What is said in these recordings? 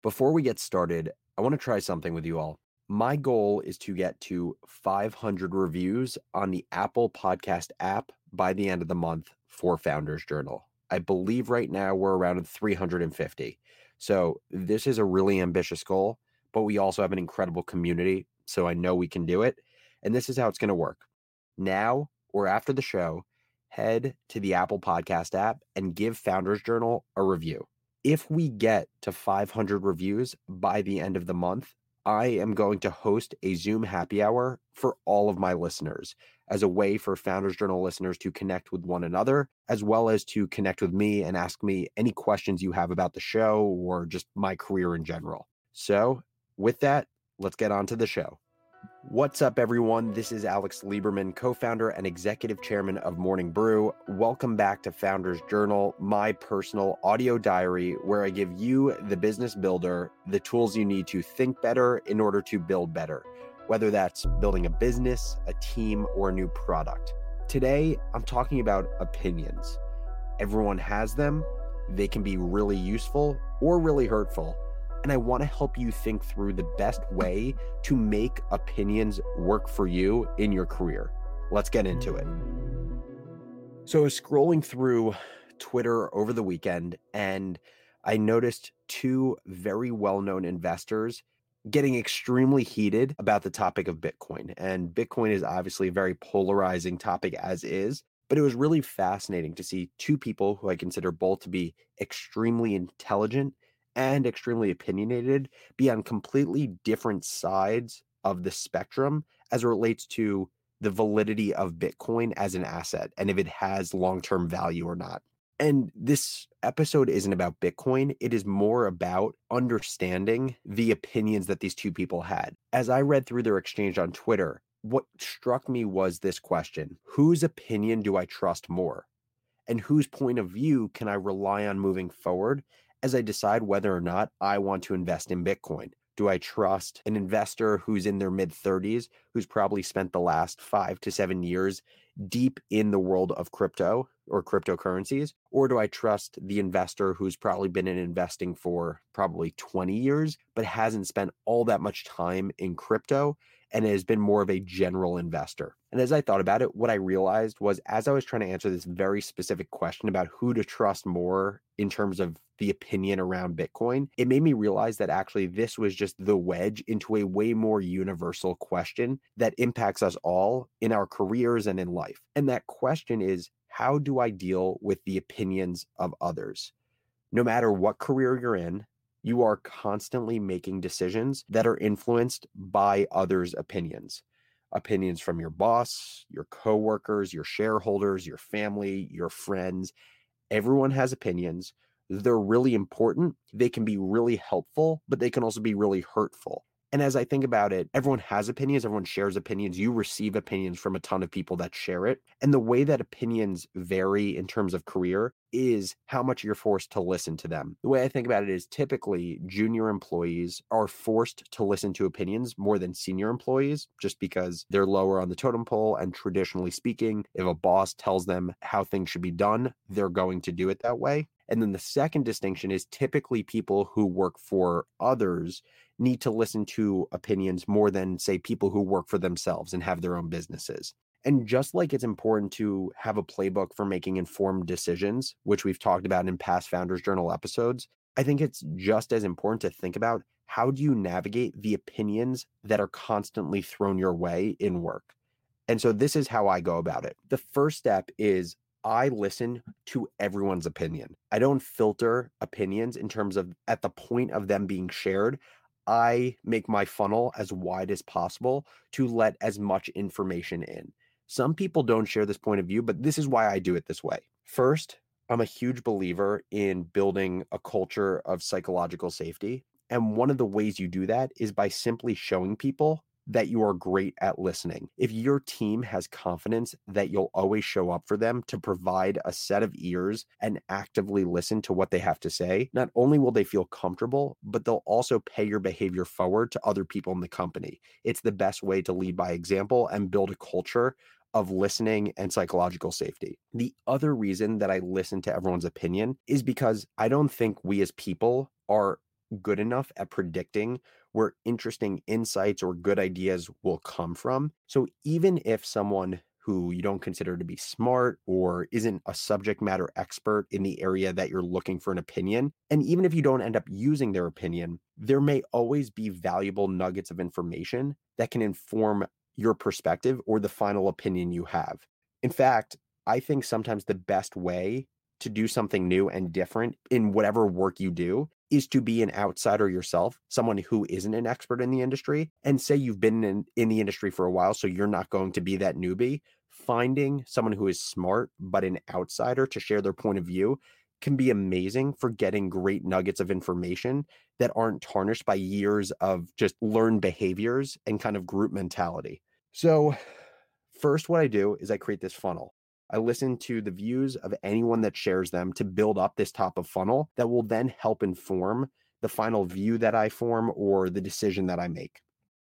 Before we get started, I want to try something with you all. My goal is to get to 500 reviews on the Apple Podcast app by the end of the month for Founders Journal. I believe right now we're around 350. So this is a really ambitious goal, but we also have an incredible community. So I know we can do it. And this is how it's going to work. Now or after the show, head to the Apple Podcast app and give Founders Journal a review. If we get to 500 reviews by the end of the month, I am going to host a Zoom happy hour for all of my listeners as a way for Founders Journal listeners to connect with one another, as well as to connect with me and ask me any questions you have about the show or just my career in general. So, with that, let's get on to the show. What's up, everyone? This is Alex Lieberman, co founder and executive chairman of Morning Brew. Welcome back to Founders Journal, my personal audio diary, where I give you, the business builder, the tools you need to think better in order to build better, whether that's building a business, a team, or a new product. Today, I'm talking about opinions. Everyone has them, they can be really useful or really hurtful and I want to help you think through the best way to make opinions work for you in your career. Let's get into it. So, I was scrolling through Twitter over the weekend and I noticed two very well known investors getting extremely heated about the topic of Bitcoin. And Bitcoin is obviously a very polarizing topic as is. But it was really fascinating to see two people who I consider both to be extremely intelligent and extremely opinionated be on completely different sides of the spectrum as it relates to the validity of Bitcoin as an asset and if it has long term value or not. And this episode isn't about Bitcoin. It is more about understanding the opinions that these two people had. As I read through their exchange on Twitter, what struck me was this question Whose opinion do I trust more? And whose point of view can I rely on moving forward as I decide whether or not I want to invest in Bitcoin. Do I trust an investor who's in their mid 30s, who's probably spent the last five to seven years deep in the world of crypto or cryptocurrencies? Or do I trust the investor who's probably been in investing for probably 20 years, but hasn't spent all that much time in crypto and has been more of a general investor? And as I thought about it, what I realized was as I was trying to answer this very specific question about who to trust more in terms of the opinion around Bitcoin, it made me realize that actually this was just the wedge into a way more universal question that impacts us all in our careers and in life. And that question is how do I deal with the opinions of others? No matter what career you're in, you are constantly making decisions that are influenced by others' opinions. Opinions from your boss, your coworkers, your shareholders, your family, your friends. Everyone has opinions. They're really important. They can be really helpful, but they can also be really hurtful. And as I think about it, everyone has opinions, everyone shares opinions. You receive opinions from a ton of people that share it. And the way that opinions vary in terms of career is how much you're forced to listen to them. The way I think about it is typically junior employees are forced to listen to opinions more than senior employees just because they're lower on the totem pole. And traditionally speaking, if a boss tells them how things should be done, they're going to do it that way. And then the second distinction is typically people who work for others need to listen to opinions more than, say, people who work for themselves and have their own businesses. And just like it's important to have a playbook for making informed decisions, which we've talked about in past Founders Journal episodes, I think it's just as important to think about how do you navigate the opinions that are constantly thrown your way in work. And so this is how I go about it. The first step is I listen to everyone's opinion. I don't filter opinions in terms of at the point of them being shared. I make my funnel as wide as possible to let as much information in. Some people don't share this point of view, but this is why I do it this way. First, I'm a huge believer in building a culture of psychological safety. And one of the ways you do that is by simply showing people that you are great at listening. If your team has confidence that you'll always show up for them to provide a set of ears and actively listen to what they have to say, not only will they feel comfortable, but they'll also pay your behavior forward to other people in the company. It's the best way to lead by example and build a culture of listening and psychological safety. The other reason that I listen to everyone's opinion is because I don't think we as people are good enough at predicting where interesting insights or good ideas will come from. So even if someone who you don't consider to be smart or isn't a subject matter expert in the area that you're looking for an opinion. And even if you don't end up using their opinion, there may always be valuable nuggets of information that can inform your perspective or the final opinion you have. In fact, I think sometimes the best way to do something new and different in whatever work you do is to be an outsider yourself, someone who isn't an expert in the industry, and say you've been in, in the industry for a while, so you're not going to be that newbie, finding someone who is smart but an outsider to share their point of view can be amazing for getting great nuggets of information that aren't tarnished by years of just learned behaviors and kind of group mentality. So, first, what I do is I create this funnel. I listen to the views of anyone that shares them to build up this top of funnel that will then help inform the final view that I form or the decision that I make.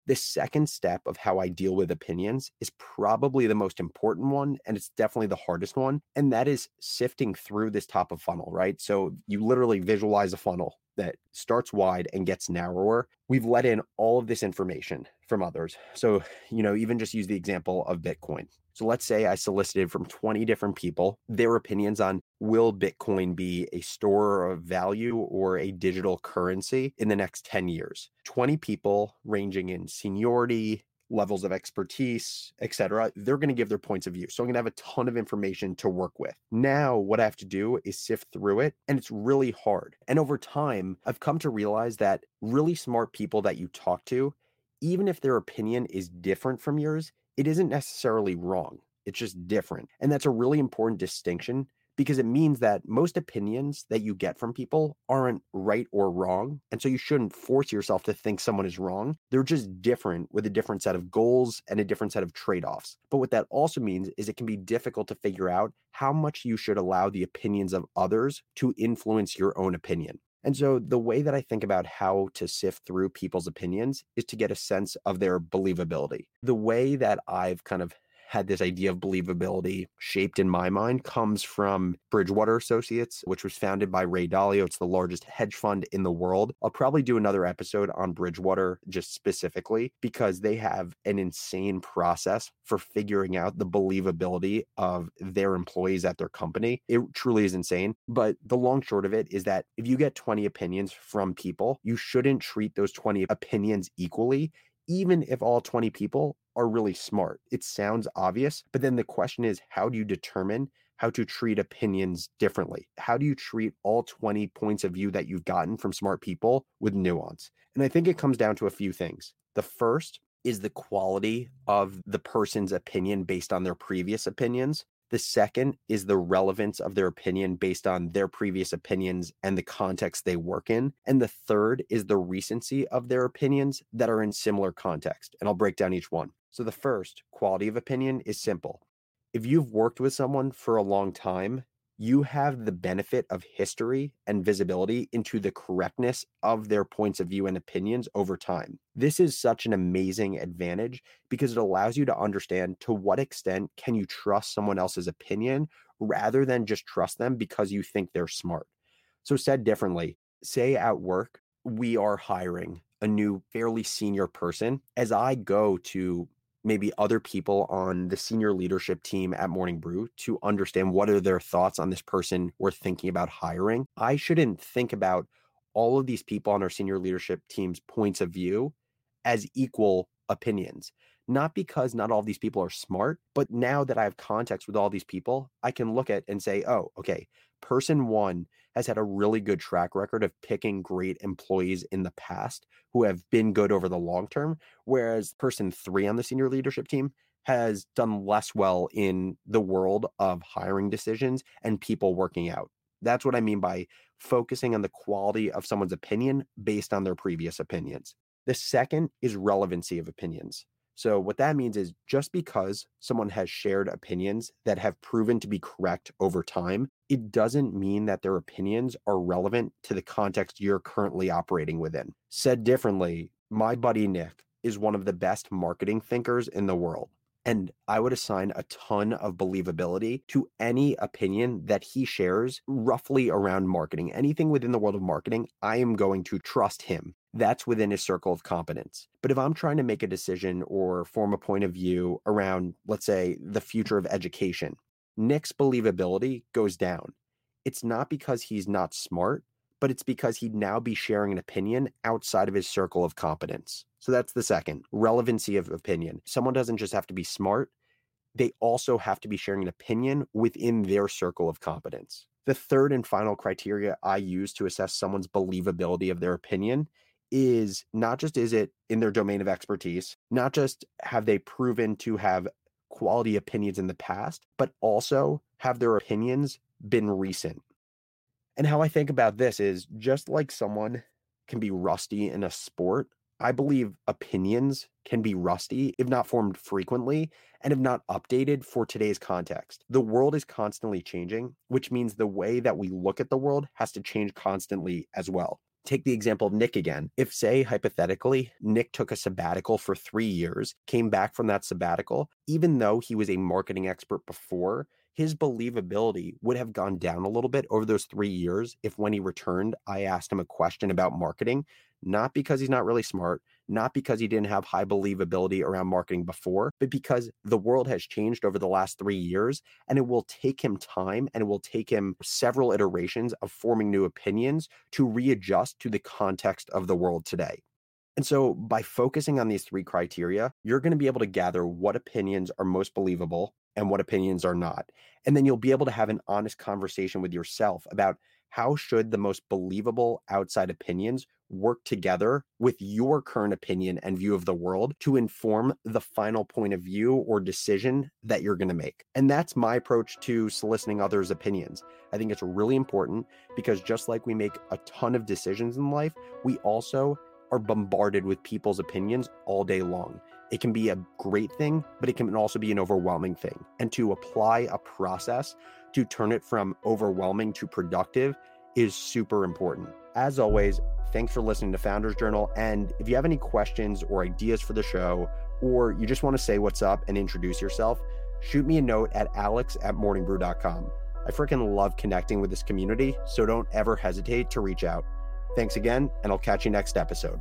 The second step of how I deal with opinions is probably the most important one, and it's definitely the hardest one. And that is sifting through this top of funnel, right? So you literally visualize a funnel that starts wide and gets narrower. We've let in all of this information from others. So, you know, even just use the example of Bitcoin. So let's say I solicited from 20 different people their opinions on will Bitcoin be a store of value or a digital currency in the next 10 years? 20 people ranging in seniority, levels of expertise, etc. They're going to give their points of view. So I'm going to have a ton of information to work with. Now, what I have to do is sift through it, and it's really hard. And over time, I've come to realize that really smart people that you talk to, even if their opinion is different from yours, it isn't necessarily wrong. It's just different. And that's a really important distinction because it means that most opinions that you get from people aren't right or wrong. And so you shouldn't force yourself to think someone is wrong. They're just different with a different set of goals and a different set of trade offs. But what that also means is it can be difficult to figure out how much you should allow the opinions of others to influence your own opinion. And so the way that I think about how to sift through people's opinions is to get a sense of their believability. The way that I've kind of had this idea of believability shaped in my mind comes from Bridgewater Associates, which was founded by Ray Dalio. It's the largest hedge fund in the world. I'll probably do another episode on Bridgewater just specifically because they have an insane process for figuring out the believability of their employees at their company. It truly is insane. But the long short of it is that if you get 20 opinions from people, you shouldn't treat those 20 opinions equally even if all 20 people are really smart. It sounds obvious, but then the question is how do you determine how to treat opinions differently? How do you treat all 20 points of view that you've gotten from smart people with nuance? And I think it comes down to a few things. The first is the quality of the person's opinion based on their previous opinions. The second is the relevance of their opinion based on their previous opinions and the context they work in. And the third is the recency of their opinions that are in similar context. And I'll break down each one. So, the first, quality of opinion, is simple. If you've worked with someone for a long time, you have the benefit of history and visibility into the correctness of their points of view and opinions over time. This is such an amazing advantage because it allows you to understand to what extent can you trust someone else's opinion rather than just trust them because you think they're smart. So said differently, say at work we are hiring a new fairly senior person as I go to maybe other people on the senior leadership team at Morning Brew to understand what are their thoughts on this person we're thinking about hiring. I shouldn't think about all of these people on our senior leadership team's points of view as equal opinions. Not because not all these people are smart, but now that I have context with all these people, I can look at and say, oh, okay, person one has had a really good track record of picking great employees in the past who have been good over the long term, whereas person three on the senior leadership team has done less well in the world of hiring decisions and people working out. That's what I mean by focusing on the quality of someone's opinion based on their previous opinions. The second is relevancy of opinions. So, what that means is just because someone has shared opinions that have proven to be correct over time, it doesn't mean that their opinions are relevant to the context you're currently operating within. Said differently, my buddy Nick is one of the best marketing thinkers in the world. And I would assign a ton of believability to any opinion that he shares roughly around marketing. Anything within the world of marketing, I am going to trust him. That's within his circle of competence. But if I'm trying to make a decision or form a point of view around, let's say, the future of education, Nick's believability goes down. It's not because he's not smart, but it's because he'd now be sharing an opinion outside of his circle of competence. So that's the second relevancy of opinion. Someone doesn't just have to be smart, they also have to be sharing an opinion within their circle of competence. The third and final criteria I use to assess someone's believability of their opinion is not just is it in their domain of expertise, not just have they proven to have quality opinions in the past, but also have their opinions been recent. And how I think about this is just like someone can be rusty in a sport, I believe opinions can be rusty if not formed frequently and if not updated for today's context. The world is constantly changing, which means the way that we look at the world has to change constantly as well. Take the example of Nick again. If, say, hypothetically, Nick took a sabbatical for three years, came back from that sabbatical, even though he was a marketing expert before, his believability would have gone down a little bit over those three years if when he returned, I asked him a question about marketing, not because he's not really smart, not because he didn't have high believability around marketing before, but because the world has changed over the last three years and it will take him time and it will take him several iterations of forming new opinions to readjust to the context of the world today. And so, by focusing on these three criteria, you're going to be able to gather what opinions are most believable and what opinions are not. And then you'll be able to have an honest conversation with yourself about how should the most believable outside opinions work together with your current opinion and view of the world to inform the final point of view or decision that you're going to make. And that's my approach to soliciting others' opinions. I think it's really important because just like we make a ton of decisions in life, we also are bombarded with people's opinions all day long. It can be a great thing, but it can also be an overwhelming thing. And to apply a process to turn it from overwhelming to productive is super important. As always, thanks for listening to Founders Journal. And if you have any questions or ideas for the show, or you just want to say what's up and introduce yourself, shoot me a note at alex at morningbrew.com. I freaking love connecting with this community, so don't ever hesitate to reach out. Thanks again, and I'll catch you next episode.